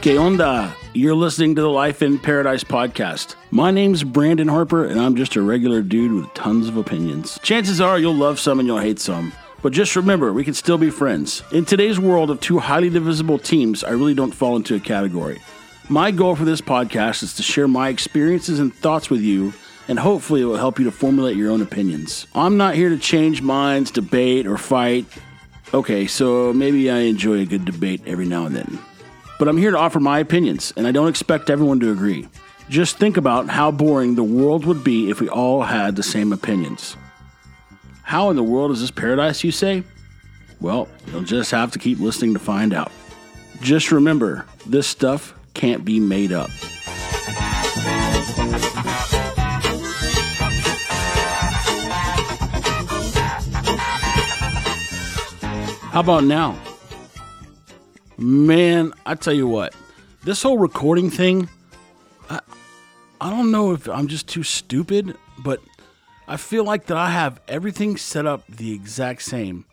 Que onda? You're listening to the Life in Paradise podcast. My name's Brandon Harper, and I'm just a regular dude with tons of opinions. Chances are you'll love some and you'll hate some. But just remember, we can still be friends. In today's world of two highly divisible teams, I really don't fall into a category. My goal for this podcast is to share my experiences and thoughts with you, and hopefully it will help you to formulate your own opinions. I'm not here to change minds, debate, or fight. Okay, so maybe I enjoy a good debate every now and then. But I'm here to offer my opinions, and I don't expect everyone to agree. Just think about how boring the world would be if we all had the same opinions. How in the world is this paradise, you say? Well, you'll just have to keep listening to find out. Just remember, this stuff can't be made up. How about now? Man, I tell you what, this whole recording thing, I, I don't know if I'm just too stupid, but I feel like that I have everything set up the exact same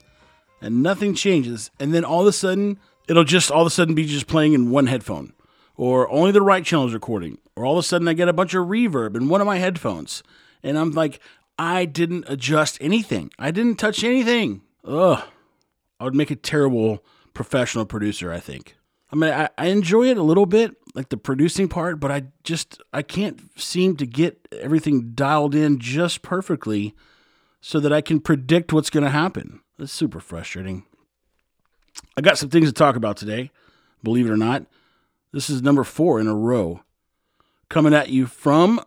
and nothing changes. And then all of a sudden, it'll just all of a sudden be just playing in one headphone or only the right channel is recording. Or all of a sudden, I get a bunch of reverb in one of my headphones. And I'm like, I didn't adjust anything, I didn't touch anything. Ugh. I would make a terrible professional producer, I think. I mean, I, I enjoy it a little bit, like the producing part, but I just I can't seem to get everything dialed in just perfectly so that I can predict what's going to happen. It's super frustrating. I got some things to talk about today, believe it or not. This is number four in a row coming at you from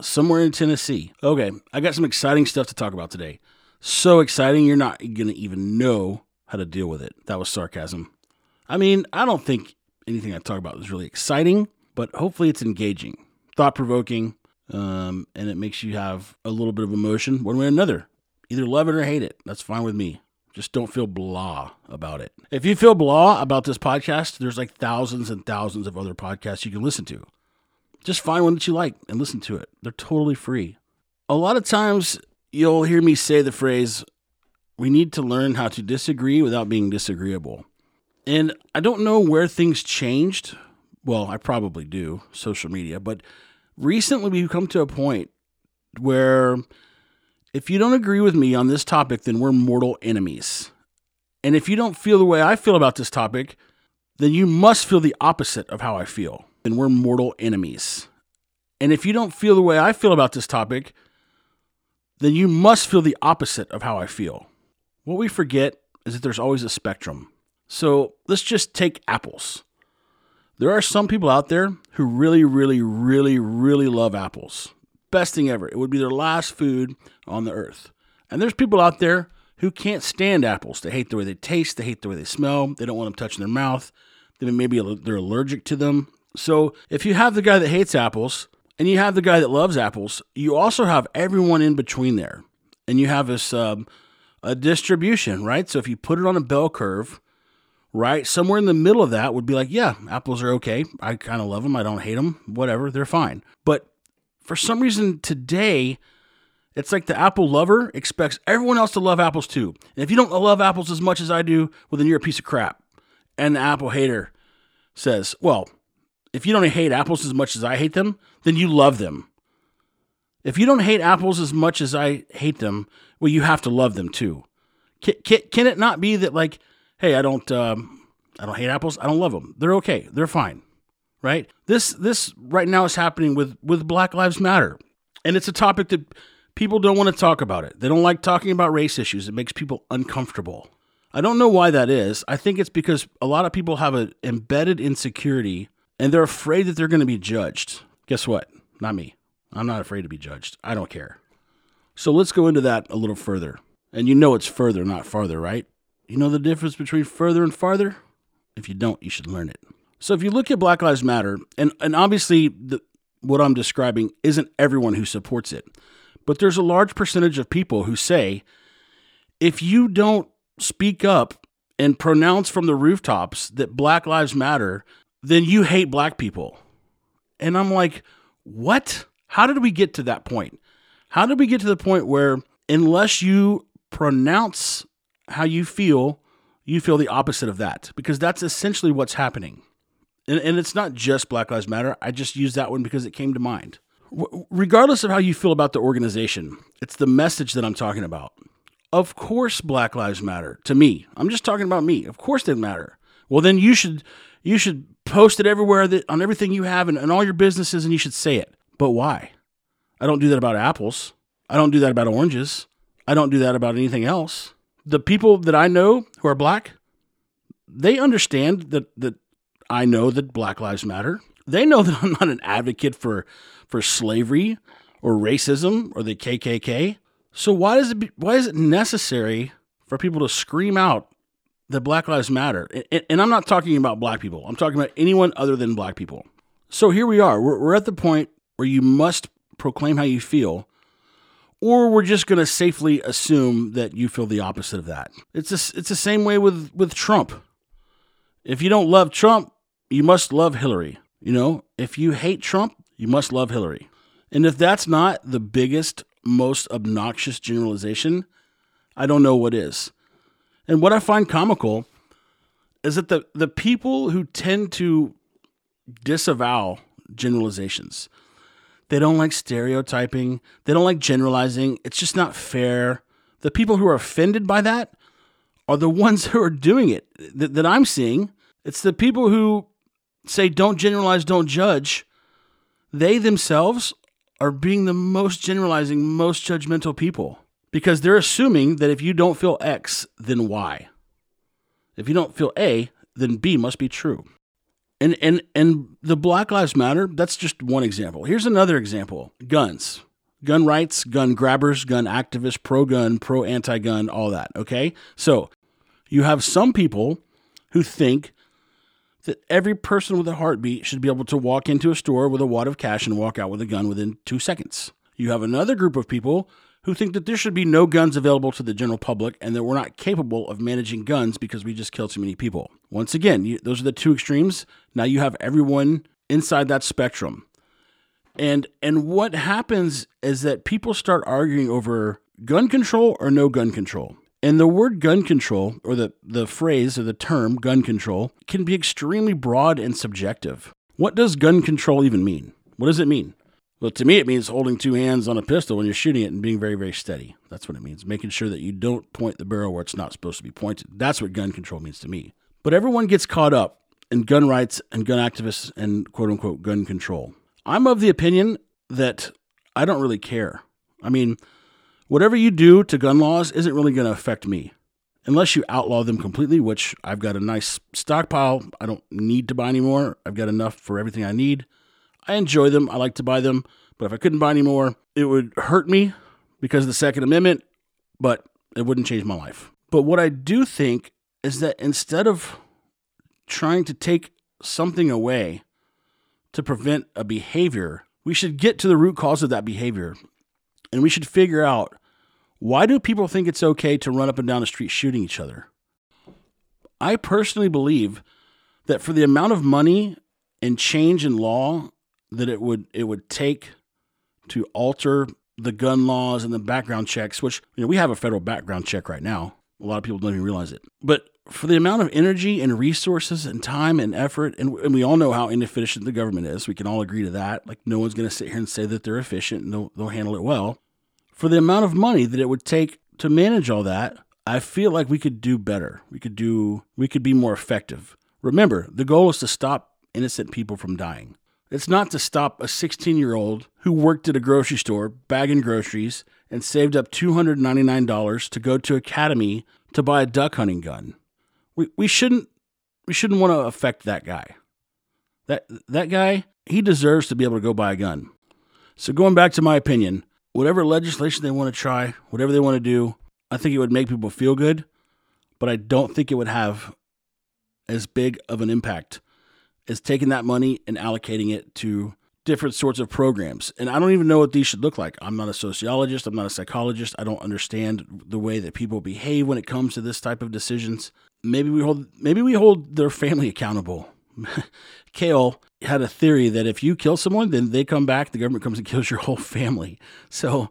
somewhere in Tennessee. Okay, I got some exciting stuff to talk about today. So exciting, you're not going to even know how to deal with it. That was sarcasm. I mean, I don't think anything I talk about is really exciting, but hopefully it's engaging, thought provoking, um, and it makes you have a little bit of emotion one way or another. Either love it or hate it. That's fine with me. Just don't feel blah about it. If you feel blah about this podcast, there's like thousands and thousands of other podcasts you can listen to. Just find one that you like and listen to it. They're totally free. A lot of times you'll hear me say the phrase, we need to learn how to disagree without being disagreeable. And I don't know where things changed. Well, I probably do, social media, but recently we've come to a point where if you don't agree with me on this topic, then we're mortal enemies. And if you don't feel the way I feel about this topic, then you must feel the opposite of how I feel. Then we're mortal enemies. And if you don't feel the way I feel about this topic, then you must feel the opposite of how I feel. What we forget is that there's always a spectrum. So let's just take apples. There are some people out there who really, really, really, really love apples. Best thing ever. It would be their last food on the earth. And there's people out there who can't stand apples. They hate the way they taste, they hate the way they smell, they don't want them touching their mouth. Then maybe they're allergic to them. So if you have the guy that hates apples and you have the guy that loves apples, you also have everyone in between there. And you have this um, a distribution, right? So if you put it on a bell curve, right, somewhere in the middle of that would be like, yeah, apples are okay. I kind of love them. I don't hate them. Whatever, they're fine. But for some reason today, it's like the apple lover expects everyone else to love apples too. And if you don't love apples as much as I do, well, then you're a piece of crap. And the apple hater says, well, if you don't hate apples as much as I hate them, then you love them. If you don't hate apples as much as I hate them, well, you have to love them too. Can, can, can it not be that like, hey, I don't, um, I don't hate apples. I don't love them. They're okay. They're fine, right? This this right now is happening with with Black Lives Matter, and it's a topic that people don't want to talk about it. They don't like talking about race issues. It makes people uncomfortable. I don't know why that is. I think it's because a lot of people have an embedded insecurity and they're afraid that they're going to be judged. Guess what? Not me. I'm not afraid to be judged. I don't care. So let's go into that a little further. And you know it's further, not farther, right? You know the difference between further and farther? If you don't, you should learn it. So if you look at Black Lives Matter, and, and obviously the, what I'm describing isn't everyone who supports it, but there's a large percentage of people who say if you don't speak up and pronounce from the rooftops that Black Lives Matter, then you hate black people. And I'm like, what? How did we get to that point? How did we get to the point where, unless you pronounce how you feel, you feel the opposite of that? Because that's essentially what's happening. And, and it's not just Black Lives Matter. I just used that one because it came to mind. W- regardless of how you feel about the organization, it's the message that I'm talking about. Of course, Black Lives Matter to me. I'm just talking about me. Of course, they matter. Well, then you should you should post it everywhere that on everything you have and, and all your businesses, and you should say it. But why? I don't do that about apples. I don't do that about oranges. I don't do that about anything else. The people that I know who are black, they understand that that I know that Black Lives Matter. They know that I'm not an advocate for for slavery or racism or the KKK. So why does it why is it necessary for people to scream out that Black Lives Matter? And, and, I'm not talking about black people. I'm talking about anyone other than black people. So here we are. We're, we're at the point where you must proclaim how you feel, or we're just going to safely assume that you feel the opposite of that. It's a, it's the same way with with Trump. If you don't love Trump, you must love Hillary. You know, if you hate Trump, you must love Hillary. And if that's not the biggest most obnoxious generalization, I don't know what is. And what I find comical is that the, the people who tend to disavow generalizations, they don't like stereotyping, they don't like generalizing, it's just not fair. The people who are offended by that are the ones who are doing it that, that I'm seeing. It's the people who say don't generalize, don't judge. They themselves are being the most generalizing, most judgmental people because they're assuming that if you don't feel X, then Y. If you don't feel A, then B must be true. And and and the Black Lives Matter, that's just one example. Here's another example. Guns. Gun rights, gun grabbers, gun activists, pro gun, pro anti gun, all that. Okay? So you have some people who think that every person with a heartbeat should be able to walk into a store with a wad of cash and walk out with a gun within two seconds. You have another group of people who think that there should be no guns available to the general public and that we're not capable of managing guns because we just killed too many people. Once again, you, those are the two extremes. Now you have everyone inside that spectrum. And and what happens is that people start arguing over gun control or no gun control. And the word gun control, or the, the phrase or the term gun control, can be extremely broad and subjective. What does gun control even mean? What does it mean? Well, to me, it means holding two hands on a pistol when you're shooting it and being very, very steady. That's what it means. Making sure that you don't point the barrel where it's not supposed to be pointed. That's what gun control means to me. But everyone gets caught up in gun rights and gun activists and quote unquote gun control. I'm of the opinion that I don't really care. I mean, whatever you do to gun laws isn't really going to affect me unless you outlaw them completely, which I've got a nice stockpile. I don't need to buy anymore. I've got enough for everything I need. I enjoy them. I like to buy them. But if I couldn't buy any more, it would hurt me because of the Second Amendment, but it wouldn't change my life. But what I do think is that instead of trying to take something away to prevent a behavior, we should get to the root cause of that behavior. And we should figure out why do people think it's okay to run up and down the street shooting each other? I personally believe that for the amount of money and change in law that it would it would take to alter the gun laws and the background checks, which you know we have a federal background check right now. A lot of people don't even realize it. But for the amount of energy and resources and time and effort, and, and we all know how inefficient the government is. We can all agree to that. Like no one's going to sit here and say that they're efficient and they'll, they'll handle it well for the amount of money that it would take to manage all that, I feel like we could do better. We could do we could be more effective. Remember, the goal is to stop innocent people from dying. It's not to stop a 16-year-old who worked at a grocery store bagging groceries and saved up $299 to go to academy to buy a duck hunting gun. We we shouldn't we shouldn't want to affect that guy. That that guy, he deserves to be able to go buy a gun. So going back to my opinion, whatever legislation they want to try, whatever they want to do, I think it would make people feel good, but I don't think it would have as big of an impact as taking that money and allocating it to different sorts of programs. And I don't even know what these should look like. I'm not a sociologist, I'm not a psychologist. I don't understand the way that people behave when it comes to this type of decisions. Maybe we hold maybe we hold their family accountable. Kale had a theory that if you kill someone, then they come back, the government comes and kills your whole family. So,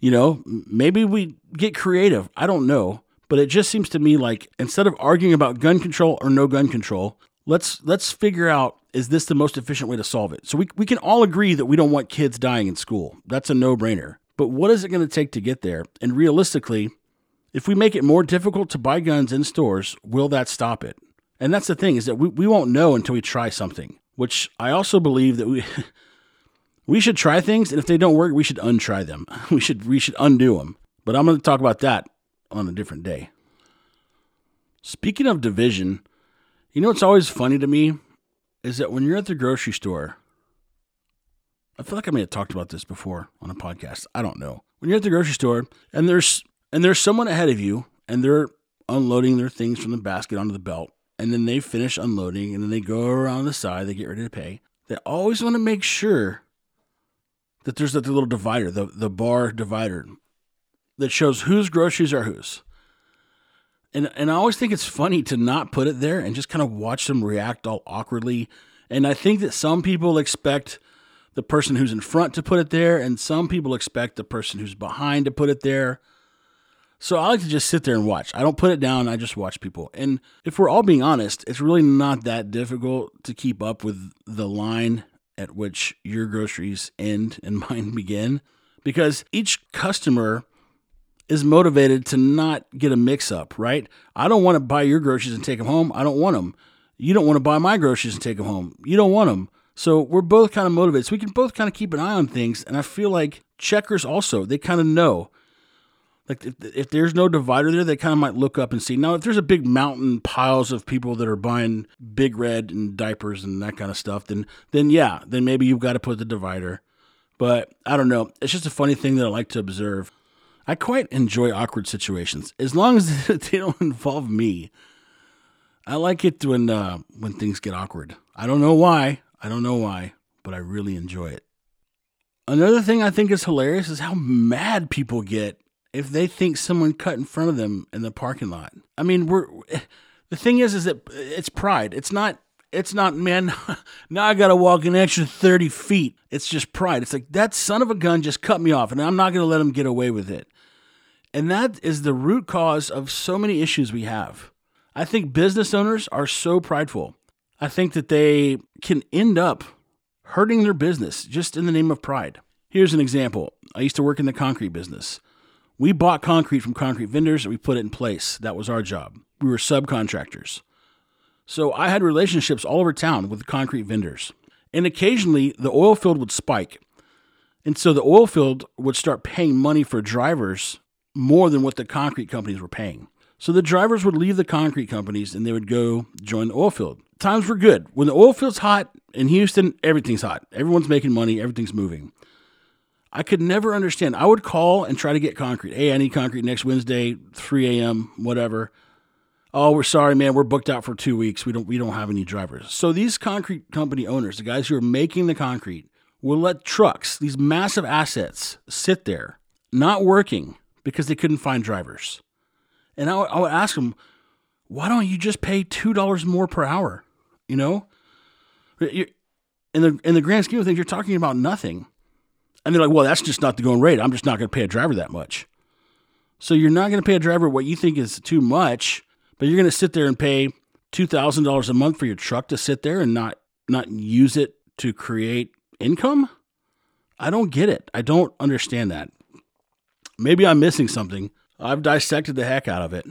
you know, maybe we get creative. I don't know, but it just seems to me like instead of arguing about gun control or no gun control, let's let's figure out is this the most efficient way to solve it? So we we can all agree that we don't want kids dying in school. That's a no-brainer. But what is it going to take to get there? And realistically, if we make it more difficult to buy guns in stores, will that stop it? And that's the thing is that we, we won't know until we try something, which I also believe that we we should try things and if they don't work, we should untry them. We should we should undo them. But I'm going to talk about that on a different day. Speaking of division, you know what's always funny to me is that when you're at the grocery store, I feel like I may have talked about this before on a podcast. I don't know. When you're at the grocery store and there's and there's someone ahead of you and they're unloading their things from the basket onto the belt and then they finish unloading and then they go around the side, they get ready to pay. They always want to make sure that there's that little divider, the, the bar divider that shows whose groceries are whose. And and I always think it's funny to not put it there and just kind of watch them react all awkwardly. And I think that some people expect the person who's in front to put it there, and some people expect the person who's behind to put it there. So I like to just sit there and watch. I don't put it down, I just watch people. And if we're all being honest, it's really not that difficult to keep up with the line at which your groceries end and mine begin because each customer is motivated to not get a mix up, right? I don't want to buy your groceries and take them home. I don't want them. You don't want to buy my groceries and take them home. You don't want them. So we're both kind of motivated. So we can both kind of keep an eye on things. And I feel like checkers also, they kind of know like if, if there's no divider there, they kind of might look up and see. Now, if there's a big mountain piles of people that are buying big red and diapers and that kind of stuff, then then yeah, then maybe you've got to put the divider. But I don't know. It's just a funny thing that I like to observe. I quite enjoy awkward situations as long as they don't involve me. I like it when uh, when things get awkward. I don't know why. I don't know why, but I really enjoy it. Another thing I think is hilarious is how mad people get if they think someone cut in front of them in the parking lot. I mean, we're the thing is is that it's pride. It's not it's not man now I got to walk an extra 30 feet. It's just pride. It's like that son of a gun just cut me off and I'm not to let him get away with it. And that is the root cause of so many issues we have. I think business owners are so prideful. I think that they can end up hurting their business just in the name of pride. Here's an example. I used to work in the concrete business. We bought concrete from concrete vendors and we put it in place. That was our job. We were subcontractors. So I had relationships all over town with concrete vendors. And occasionally the oil field would spike. And so the oil field would start paying money for drivers more than what the concrete companies were paying. So the drivers would leave the concrete companies and they would go join the oil field. Times were good. When the oil field's hot in Houston, everything's hot. Everyone's making money, everything's moving. I could never understand. I would call and try to get concrete. Hey, I need concrete next Wednesday, 3 a.m., whatever. Oh, we're sorry, man. We're booked out for two weeks. We don't we don't have any drivers. So these concrete company owners, the guys who are making the concrete, will let trucks, these massive assets, sit there, not working because they couldn't find drivers. And I, I would ask them, why don't you just pay two dollars more per hour? You know, in the in the grand scheme of things, you're talking about nothing. And they're like, well, that's just not the going rate. I'm just not going to pay a driver that much. So you're not going to pay a driver what you think is too much, but you're going to sit there and pay $2,000 a month for your truck to sit there and not not use it to create income? I don't get it. I don't understand that. Maybe I'm missing something. I've dissected the heck out of it.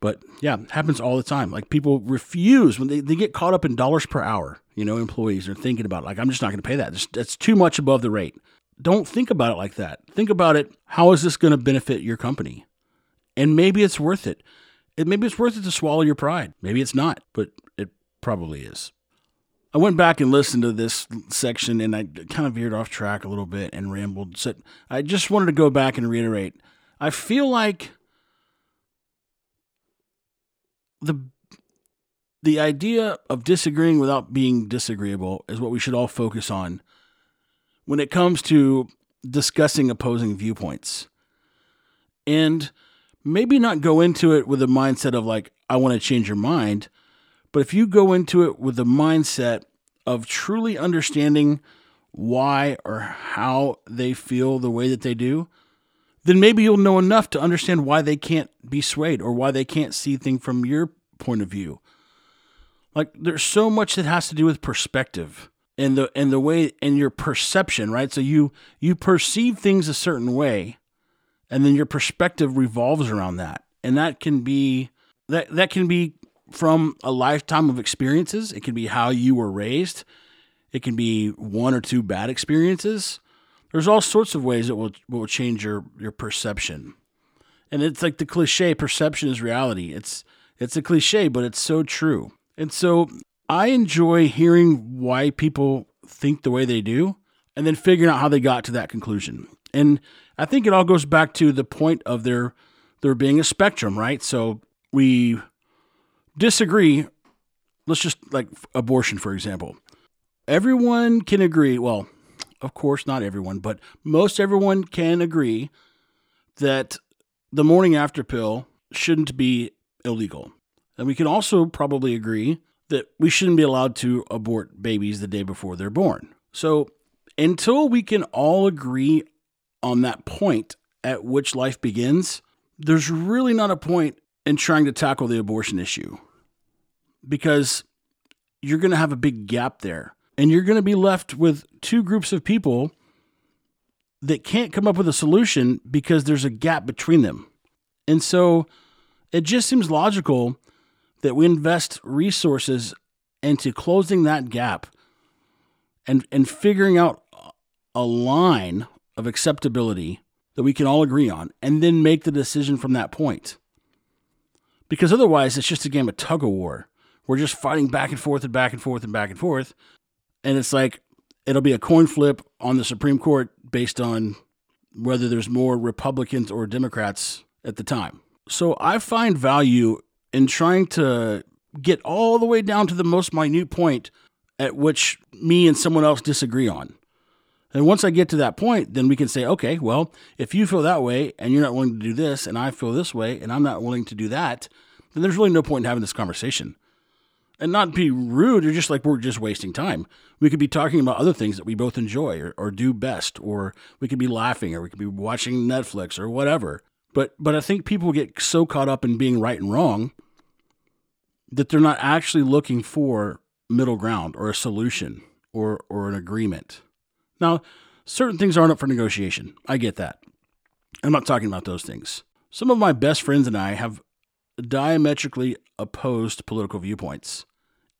But yeah, happens all the time. Like people refuse when they, they get caught up in dollars per hour, you know, employees are thinking about like, I'm just not going to pay that. That's too much above the rate don't think about it like that. Think about it. How is this going to benefit your company? And maybe it's worth it. it. Maybe it's worth it to swallow your pride. Maybe it's not, but it probably is. I went back and listened to this section and I kind of veered off track a little bit and rambled. So I just wanted to go back and reiterate. I feel like the the idea of disagreeing without being disagreeable is what we should all focus on when it comes to discussing opposing viewpoints. And maybe not go into it with a mindset of like, I want to change your mind. But if you go into it with the mindset of truly understanding why or how they feel the way that they do, then maybe you'll know enough to understand why they can't be swayed or why they can't see things from your point of view. Like there's so much that has to do with perspective and the and the way and your perception, right? So you you perceive things a certain way and then your perspective revolves around that. And that can be that that can be from a lifetime of experiences. It can be how you were raised. It can be one or two bad experiences. There's all sorts of ways that will will change your your perception. And it's like the cliche perception is reality. It's it's a cliche, but it's so true. And so I enjoy hearing why people think the way they do and then figuring out how they got to that conclusion. And I think it all goes back to the point of there there being a spectrum, right? So we disagree. Let's just like abortion, for example. Everyone can agree. Well, of course, not everyone, but most everyone can agree that the morning after pill shouldn't be illegal. And we can also probably agree that we shouldn't be allowed to abort babies the day before they're born. So until we can all agree on that point at which life begins, there's really not a point in trying to tackle the abortion issue because you're going to have a big gap there. And you're going to be left with two groups of people that can't come up with a solution because there's a gap between them. And so it just seems logical that we invest resources into closing that gap and, and figuring out a line of acceptability that we can all agree on and then make the decision from that point. Because otherwise, it's just a game of tug of war. We're just fighting back and forth and back and forth and back and forth. And it's like it'll be a coin flip on the Supreme Court based on whether there's more Republicans or Democrats at the time. So I find value in trying to get all the way down to the most minute point at which me and someone else disagree on. And once I get to that point, then we can say, okay, well, if you feel that way and you're not willing to do this, and I feel this way and I'm not willing to do that, then there's really no point in having this conversation. And not be rude or just like we're just wasting time. We could be talking about other things that we both enjoy or, or do best, or we could be laughing, or we could be watching Netflix or whatever. But but I think people get so caught up in being right and wrong that they're not actually looking for middle ground or a solution or or an agreement. Now, certain things aren't up for negotiation. I get that. I'm not talking about those things. Some of my best friends and I have diametrically opposed political viewpoints.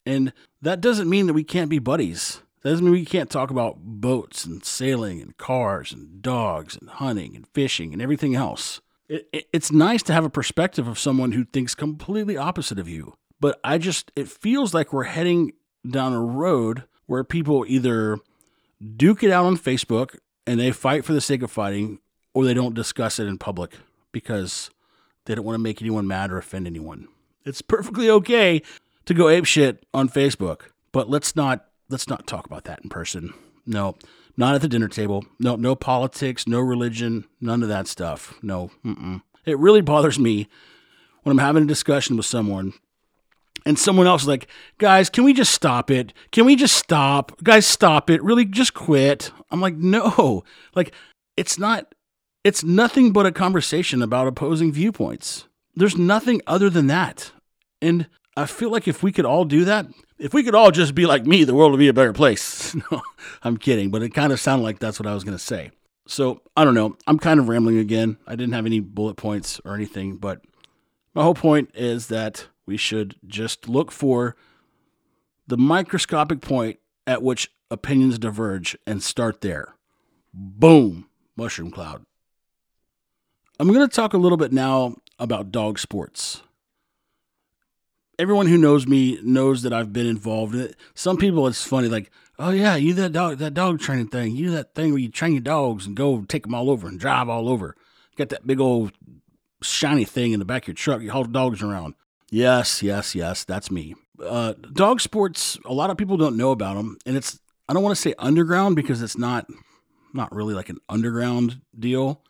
And that doesn't mean that we can't be buddies. That doesn't mean we can't talk about boats and sailing and cars and dogs and hunting and fishing and everything else. It, it, it's nice to have a perspective of someone who thinks completely opposite of you. But I just, it feels like we're heading down a road where people either duke it out on Facebook and they fight for the sake of fighting, or they don't discuss it in public because they don't want to make anyone mad or offend anyone. It's perfectly okay to go ape shit on Facebook, but let's not let's not talk about that in person. No, not at the dinner table. No, no politics, no religion, none of that stuff. No, mm-mm. it really bothers me when I'm having a discussion with someone and someone else is like, guys, can we just stop it? Can we just stop? Guys, stop it. Really, just quit. I'm like, no. Like, it's not, it's nothing but a conversation about opposing viewpoints. There's nothing other than that. And I feel like if we could all do that, if we could all just be like me, the world would be a better place. no, I'm kidding, but it kind of sounded like that's what I was going to say. So I don't know. I'm kind of rambling again. I didn't have any bullet points or anything, but my whole point is that we should just look for the microscopic point at which opinions diverge and start there. Boom, mushroom cloud. I'm going to talk a little bit now about dog sports. Everyone who knows me knows that I've been involved in it. Some people, it's funny, like, oh yeah, you that dog, that dog training thing. You that thing where you train your dogs and go take them all over and drive all over. got that big old shiny thing in the back of your truck. You haul dogs around. Yes, yes, yes, that's me. Uh, dog sports, a lot of people don't know about them, and it's I don't want to say underground because it's not not really like an underground deal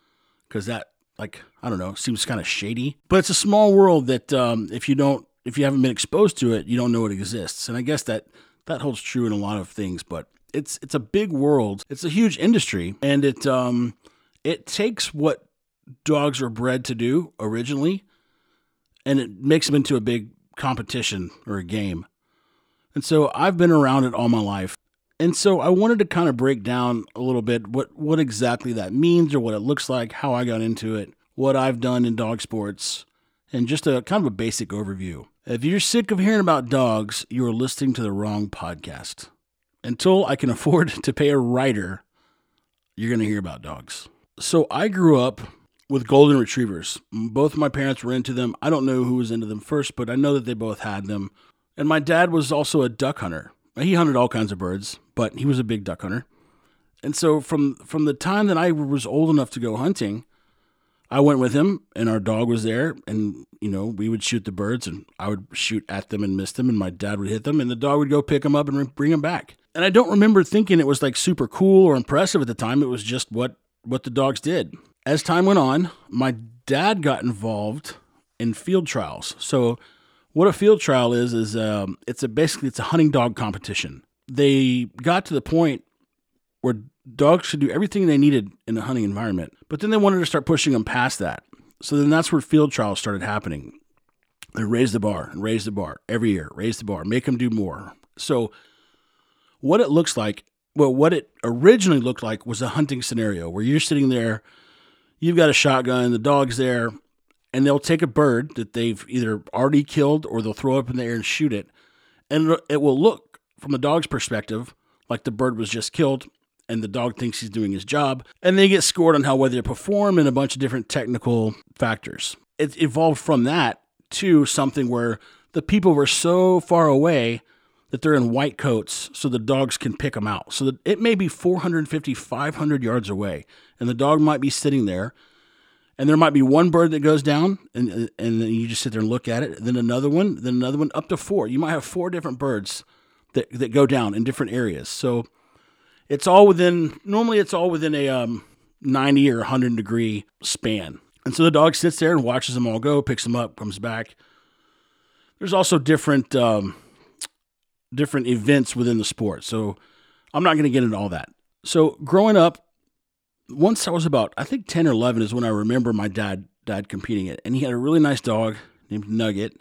because that like I don't know seems kind of shady. But it's a small world that um, if you don't if you haven't been exposed to it, you don't know it exists. And I guess that that holds true in a lot of things, but it's it's a big world. It's a huge industry, and it um it takes what dogs are bred to do originally, and it makes them into a big competition or a game. And so I've been around it all my life. And so I wanted to kind of break down a little bit what, what exactly that means or what it looks like, how I got into it, what I've done in dog sports, and just a kind of a basic overview. If you're sick of hearing about dogs, you are listening to the wrong podcast. Until I can afford to pay a writer, you're going to hear about dogs. So I grew up with golden retrievers. Both my parents were into them. I don't know who was into them first, but I know that they both had them. And my dad was also a duck hunter. He hunted all kinds of birds, but he was a big duck hunter. And so from from the time that I was old enough to go hunting, I went with him and our dog was there and you know, we would shoot the birds and I would shoot at them and miss them and my dad would hit them and the dog would go pick them up and bring them back. And I don't remember thinking it was like super cool or impressive at the time. It was just what what the dogs did. As time went on, my dad got involved in field trials. So what a field trial is is um, it's a basically it's a hunting dog competition. They got to the point where dogs should do everything they needed in a hunting environment, but then they wanted to start pushing them past that. So then that's where field trials started happening. They raise the bar and raise the bar every year, raise the bar, make them do more. So what it looks like, well, what it originally looked like was a hunting scenario where you're sitting there you've got a shotgun, the dog's there, and they'll take a bird that they've either already killed or they'll throw up in the air and shoot it. And it will look, from the dog's perspective, like the bird was just killed and the dog thinks he's doing his job. And they get scored on how well they perform and a bunch of different technical factors. It evolved from that to something where the people were so far away that they're in white coats so the dogs can pick them out. So that it may be 450, 500 yards away and the dog might be sitting there, and there might be one bird that goes down, and and you just sit there and look at it. Then another one, then another one, up to four. You might have four different birds that that go down in different areas. So it's all within. Normally, it's all within a um, ninety or hundred degree span. And so the dog sits there and watches them all go, picks them up, comes back. There's also different um, different events within the sport. So I'm not going to get into all that. So growing up, once I was about, I think 10 or 11 is when I remember my dad dad competing it. And he had a really nice dog named Nugget.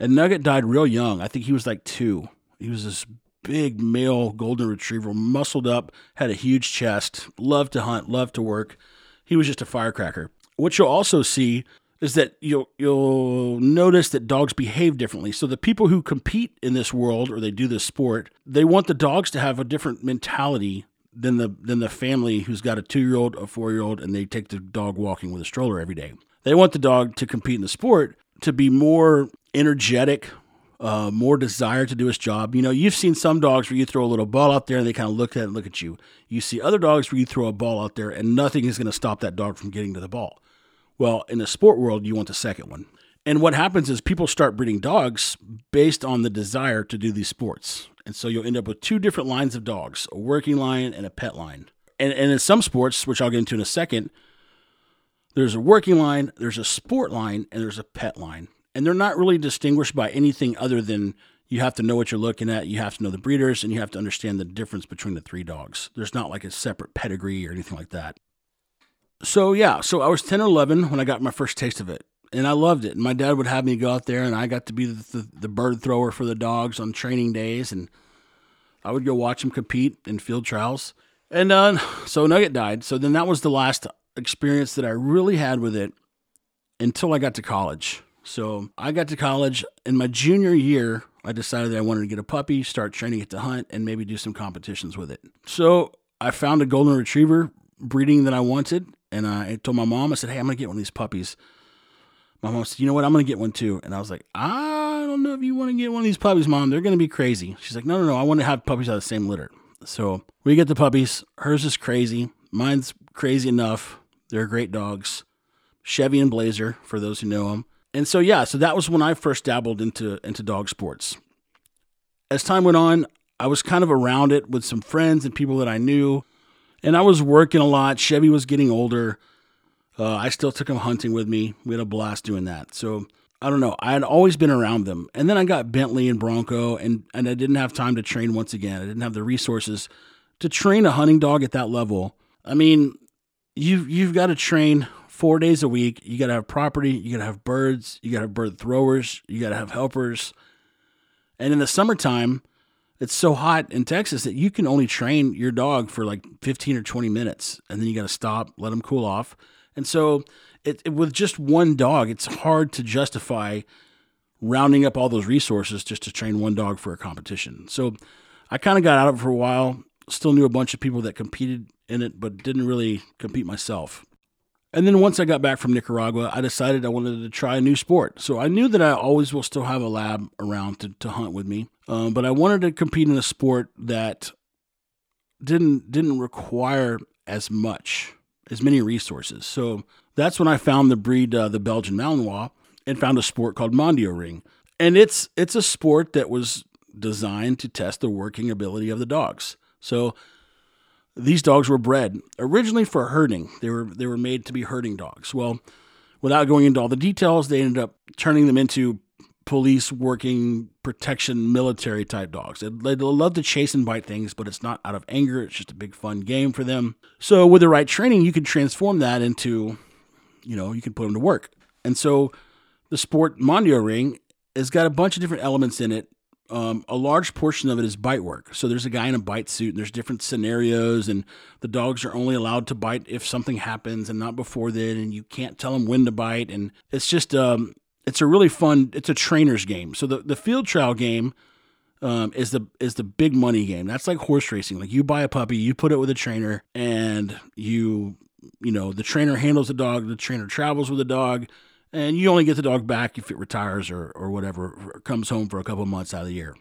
And Nugget died real young. I think he was like two. He was this big male golden retriever, muscled up, had a huge chest, loved to hunt, loved to work. He was just a firecracker. What you'll also see is that you'll you'll notice that dogs behave differently. So the people who compete in this world or they do this sport, they want the dogs to have a different mentality than the than the family who's got a two year old, a four year old, and they take the dog walking with a stroller every day. They want the dog to compete in the sport to be more energetic, uh, more desire to do its job. You know, you've seen some dogs where you throw a little ball out there and they kind of look at it and look at you. You see other dogs where you throw a ball out there and nothing is going to stop that dog from getting to the ball. Well, in the sport world, you want the second one. And what happens is people start breeding dogs based on the desire to do these sports. And so you'll end up with two different lines of dogs a working line and a pet line. And, and in some sports, which I'll get into in a second, there's a working line, there's a sport line, and there's a pet line. And they're not really distinguished by anything other than you have to know what you're looking at, you have to know the breeders, and you have to understand the difference between the three dogs. There's not like a separate pedigree or anything like that. So, yeah, so I was 10 or 11 when I got my first taste of it and I loved it. And my dad would have me go out there, and I got to be the, the, the, bird thrower for the dogs on training days, and I would go watch them compete in field trials. And uh, so Nugget died. So then that was the last experience that I really had with it until I got to college. So I got to college in my junior year. I decided that I wanted to get a puppy, start training it to hunt, and maybe do some competitions with it. So I found a golden retriever breeding that I wanted, and I told my mom, I said, "Hey, I'm gonna get one of these puppies." my mom said, you know what? I'm going to get one too. And I was like, I don't know if you want to get one of these puppies, mom. They're going to be crazy. She's like, no, no, no. I want to have puppies out of the same litter. So we get the puppies. Hers is crazy. Mine's crazy enough. They're great dogs. Chevy and Blazer, for those who know them. And so, yeah, so that was when I first dabbled into, into dog sports. As time went on, I was kind of around it with some friends and people that I knew. And I was working a lot. Chevy was getting older. Uh, I still took him hunting with me. We had a blast doing that. So I don't know. I had always been around them. And then I got Bentley and Bronco, and, and I didn't have time to train once again. I didn't have the resources to train a hunting dog at that level. I mean, you, you've got to train four days a week. You got to have property, you got to have birds, you got to have bird throwers, you got to have helpers. And in the summertime, it's so hot in Texas that you can only train your dog for like 15 or 20 minutes and then you got to stop, let them cool off. And so it, it, with just one dog, it's hard to justify rounding up all those resources just to train one dog for a competition. So I kind of got out of it for a while. Still knew a bunch of people that competed in it, but didn't really compete myself. And then once I got back from Nicaragua, I decided I wanted to try a new sport. So I knew that I always will still have a lab around to, to hunt with me, um, but I wanted to compete in a sport that didn't didn't require as much, as many resources. So that's when I found the breed, uh, the Belgian Malinois, and found a sport called Mondio Ring. And it's it's a sport that was designed to test the working ability of the dogs. So these dogs were bred originally for herding. They were they were made to be herding dogs. Well, without going into all the details, they ended up turning them into police working protection military type dogs. They, love to chase and bite things, but it's not out of anger. It's just a big fun game for them. So with the right training, you can transform that into you know, you can put them to work. And so the sport Mondio Ring has got a bunch of different elements in it. Um, a large portion of it is bite work. So there's a guy in a bite suit, and there's different scenarios, and the dogs are only allowed to bite if something happens, and not before then. And you can't tell them when to bite, and it's just um, it's a really fun. It's a trainer's game. So the the field trial game um, is the is the big money game. That's like horse racing. Like you buy a puppy, you put it with a trainer, and you you know, the trainer handles the dog, the trainer travels with the dog, and you only get the dog back if it retires or, or whatever, or comes home for a couple months out of the year.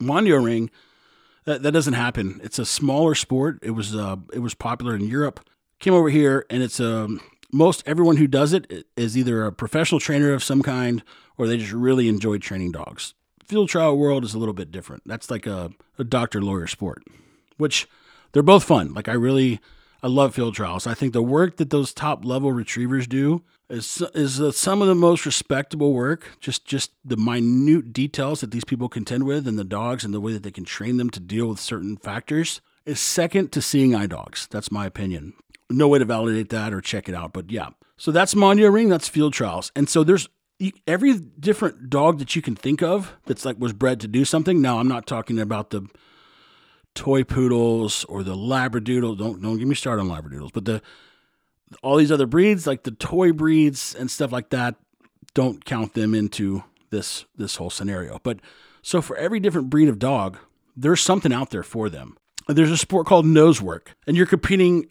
Mondio Ring, that, that doesn't happen. It's a smaller sport. It was uh, it was popular in Europe. Came over here, and it's um, most everyone who does it is either a professional trainer of some kind or they just really enjoy training dogs. Field trial world is a little bit different. That's like a, a doctor lawyer sport, which they're both fun. Like I really I love field trials. I think the work that those top level retrievers do is is uh, some of the most respectable work. Just just the minute details that these people contend with, and the dogs, and the way that they can train them to deal with certain factors is second to seeing eye dogs. That's my opinion. No way to validate that or check it out, but yeah. So that's Mondio Ring. That's field trials, and so there's every different dog that you can think of that's like was bred to do something. Now I'm not talking about the toy poodles or the labradoodle. Don't don't get me started on labradoodles, but the all these other breeds, like the toy breeds and stuff like that, don't count them into this this whole scenario. But so for every different breed of dog, there's something out there for them. There's a sport called nose work, and you're competing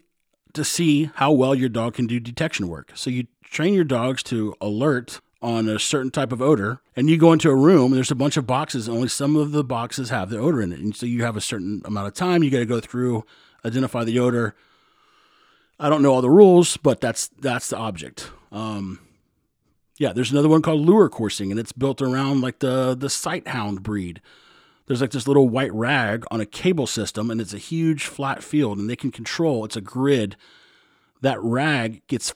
to see how well your dog can do detection work. So you train your dogs to alert on a certain type of odor and you go into a room there's a bunch of boxes only some of the boxes have the odor in it and so you have a certain amount of time you got to go through identify the odor i don't know all the rules but that's that's the object. Um, yeah there's another one called lure coursing and it's built around like the the sight hound breed. There's like this little white rag on a cable system and it's a huge flat field and they can control it's a grid. That rag gets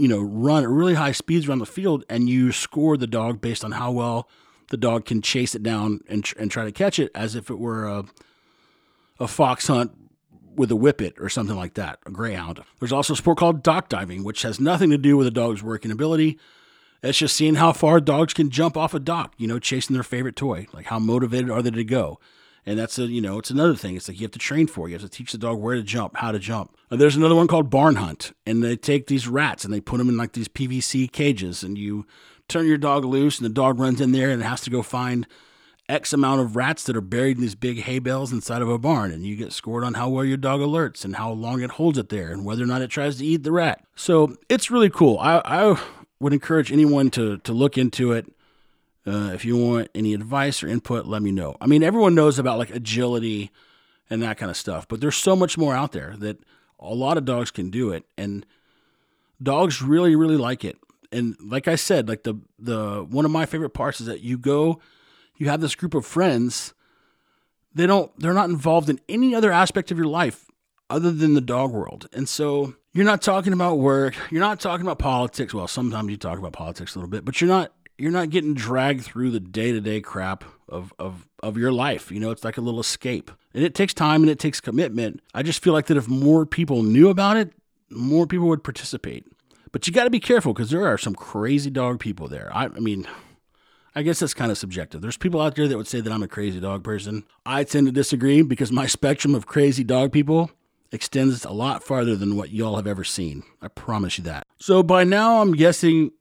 you know, run at really high speeds around the field and you score the dog based on how well the dog can chase it down and, and try to catch it as if it were a, a fox hunt with a whippet or something like that, a greyhound. There's also a sport called dock diving, which has nothing to do with a dog's working ability. It's just seeing how far dogs can jump off a dock, you know, chasing their favorite toy. Like how motivated are they to go? And that's a, you know, it's another thing. It's like you have to train for. You have to teach the dog where to jump, how to jump. And there's another one called barn hunt, and they take these rats and they put them in like these PVC cages, and you turn your dog loose, and the dog runs in there and has to go find X amount of rats that are buried in these big hay bales inside of a barn, and you get scored on how well your dog alerts and how long it holds it there, and whether or not it tries to eat the rat. So it's really cool. I, I would encourage anyone to to look into it. Uh, if you want any advice or input, let me know. I mean, everyone knows about like agility and that kind of stuff, but there's so much more out there that a lot of dogs can do it, and dogs really, really like it. And like I said, like the the one of my favorite parts is that you go, you have this group of friends. They don't, they're not involved in any other aspect of your life other than the dog world, and so you're not talking about work. You're not talking about politics. Well, sometimes you talk about politics a little bit, but you're not you're not getting dragged through the day to day crap of, of of your life. You know, it's like a little escape. And it takes time and it takes commitment. I just feel like that if more people knew about it, more people would participate. But you got to be careful because there are some crazy dog people there. I, I mean, I guess that's kind of subjective. There's people out there that would say that I'm a crazy dog person. I tend to disagree because my spectrum of crazy dog people extends a lot farther than what y'all have ever seen. I promise you that. So by now, I'm guessing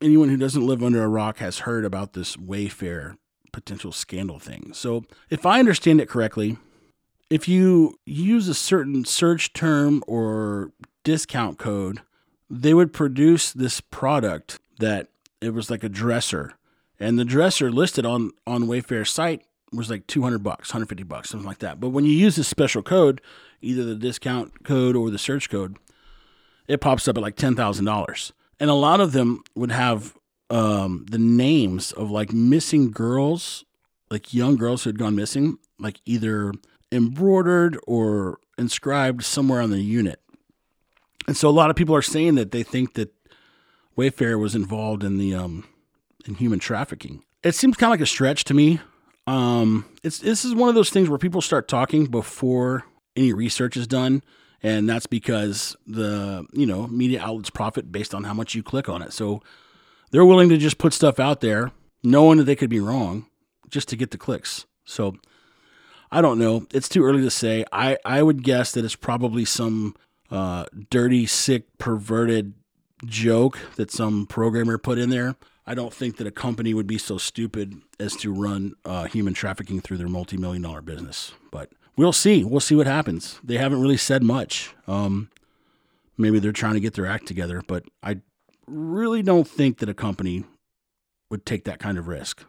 anyone who doesn't live under a rock has heard about this Wayfair potential scandal thing. So if I understand it correctly, if you use a certain search term or discount code, they would produce this product that it was like a dresser. And the dresser listed on on Wayfair's site was like 200 bucks, 150 bucks, something like that. But when you use this special code, either the discount code or the search code, it pops up at like $10,000. And a lot of them would have um, the names of like missing girls, like young girls who had gone missing, like either embroidered or inscribed somewhere on the unit. And so a lot of people are saying that they think that Wayfair was involved in the um, in human trafficking. It seems kind of like a stretch to me. Um, it's this is one of those things where people start talking before any research is done, and that's because the you know media outlets profit based on how much you click on it. So they're willing to just put stuff out there, knowing that they could be wrong, just to get the clicks. So I don't know. It's too early to say. I I would guess that it's probably some uh, dirty, sick, perverted joke that some programmer put in there. I don't think that a company would be so stupid as to run uh, human trafficking through their multi million dollar business. But we'll see. We'll see what happens. They haven't really said much. Um, maybe they're trying to get their act together, but I really don't think that a company would take that kind of risk.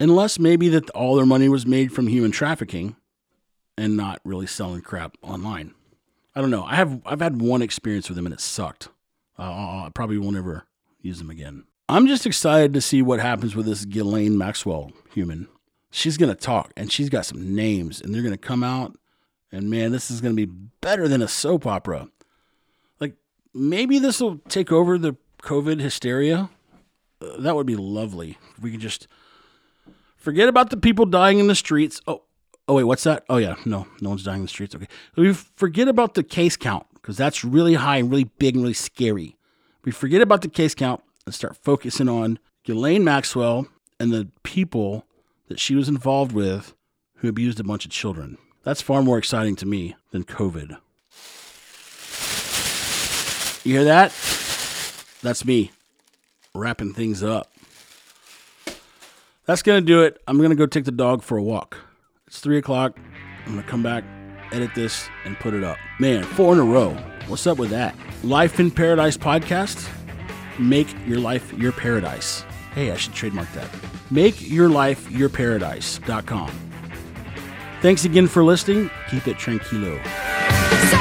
Unless maybe that all their money was made from human trafficking and not really selling crap online. I don't know. I have I've had one experience with them and it sucked. Uh, I probably won't ever use them again. I'm just excited to see what happens with this Ghislaine Maxwell human. She's gonna talk and she's got some names and they're gonna come out and man, this is gonna be better than a soap opera. Like maybe this will take over the COVID hysteria. Uh, that would be lovely. If we could just forget about the people dying in the streets. Oh, oh wait, what's that? Oh yeah, no, no one's dying in the streets. Okay, we forget about the case count because that's really high and really big and really scary. We forget about the case count and start focusing on Ghislaine Maxwell and the people that she was involved with who abused a bunch of children. That's far more exciting to me than COVID. You hear that? That's me wrapping things up. That's going to do it. I'm going to go take the dog for a walk. It's 3 o'clock. I'm going to come back, edit this, and put it up. Man, four in a row. What's up with that? Life in Paradise podcast. Make your life your paradise. Hey, I should trademark that. Make your life your paradise.com. Thanks again for listening. Keep it tranquilo. So